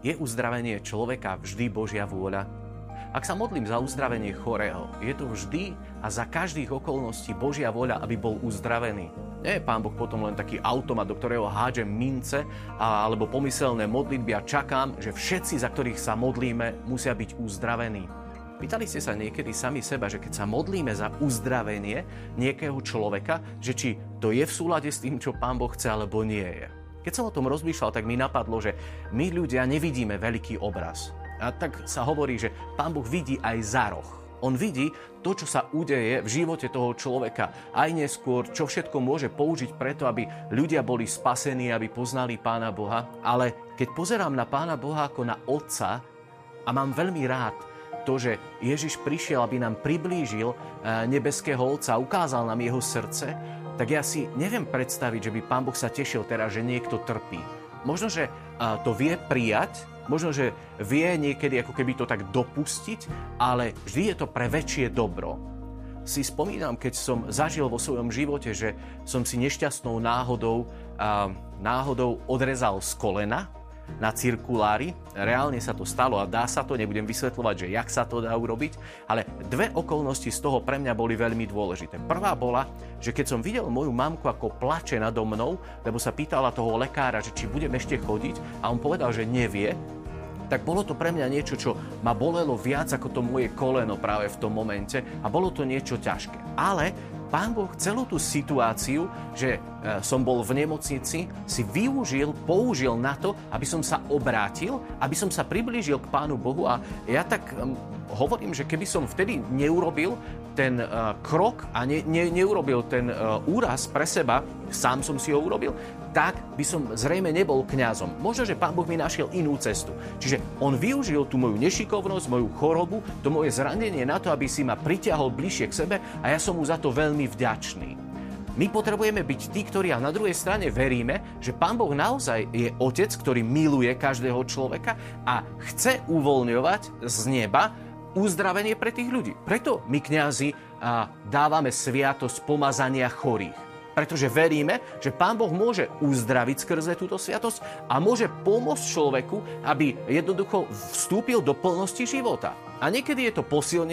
Je uzdravenie človeka vždy Božia vôľa? Ak sa modlím za uzdravenie chorého, je to vždy a za každých okolností Božia vôľa, aby bol uzdravený. Nie je Pán Boh potom len taký automat, do ktorého hádžem mince a, alebo pomyselné modlitby a čakám, že všetci, za ktorých sa modlíme, musia byť uzdravení. Pýtali ste sa niekedy sami seba, že keď sa modlíme za uzdravenie nejakého človeka, že či to je v súlade s tým, čo Pán Boh chce, alebo nie je. Keď som o tom rozmýšľal, tak mi napadlo, že my ľudia nevidíme veľký obraz. A tak sa hovorí, že Pán Boh vidí aj za roh. On vidí to, čo sa udeje v živote toho človeka. Aj neskôr, čo všetko môže použiť preto, aby ľudia boli spasení, aby poznali Pána Boha. Ale keď pozerám na Pána Boha ako na Otca a mám veľmi rád to, že Ježiš prišiel, aby nám priblížil eh, nebeského Otca, ukázal nám jeho srdce, tak ja si neviem predstaviť, že by Pán Boh sa tešil teraz, že niekto trpí. Možno, že to vie prijať, možno, že vie niekedy ako keby to tak dopustiť, ale vždy je to pre väčšie dobro. Si spomínam, keď som zažil vo svojom živote, že som si nešťastnou náhodou, náhodou odrezal z kolena na cirkulári. Reálne sa to stalo a dá sa to, nebudem vysvetľovať, že jak sa to dá urobiť, ale dve okolnosti z toho pre mňa boli veľmi dôležité. Prvá bola, že keď som videl moju mamku, ako plače nado mnou, lebo sa pýtala toho lekára, že či budem ešte chodiť a on povedal, že nevie, tak bolo to pre mňa niečo, čo ma bolelo viac ako to moje koleno práve v tom momente a bolo to niečo ťažké. Ale Pán Boh celú tú situáciu, že e, som bol v nemocnici, si využil, použil na to, aby som sa obrátil, aby som sa priblížil k Pánu Bohu a ja tak hovorím, že keby som vtedy neurobil ten uh, krok a ne, ne, neurobil ten uh, úraz pre seba, sám som si ho urobil, tak by som zrejme nebol kňazom. Možno, že Pán Boh mi našiel inú cestu. Čiže on využil tú moju nešikovnosť, moju chorobu, to moje zranenie na to, aby si ma pritiahol bližšie k sebe a ja som mu za to veľmi vďačný. My potrebujeme byť tí, ktorí a na druhej strane veríme, že Pán Boh naozaj je Otec, ktorý miluje každého človeka a chce uvoľňovať z neba uzdravenie pre tých ľudí. Preto my kňazi dávame sviatosť pomazania chorých pretože veríme, že Pán Boh môže uzdraviť skrze túto sviatosť a môže pomôcť človeku, aby jednoducho vstúpil do plnosti života. A niekedy je to posilnenie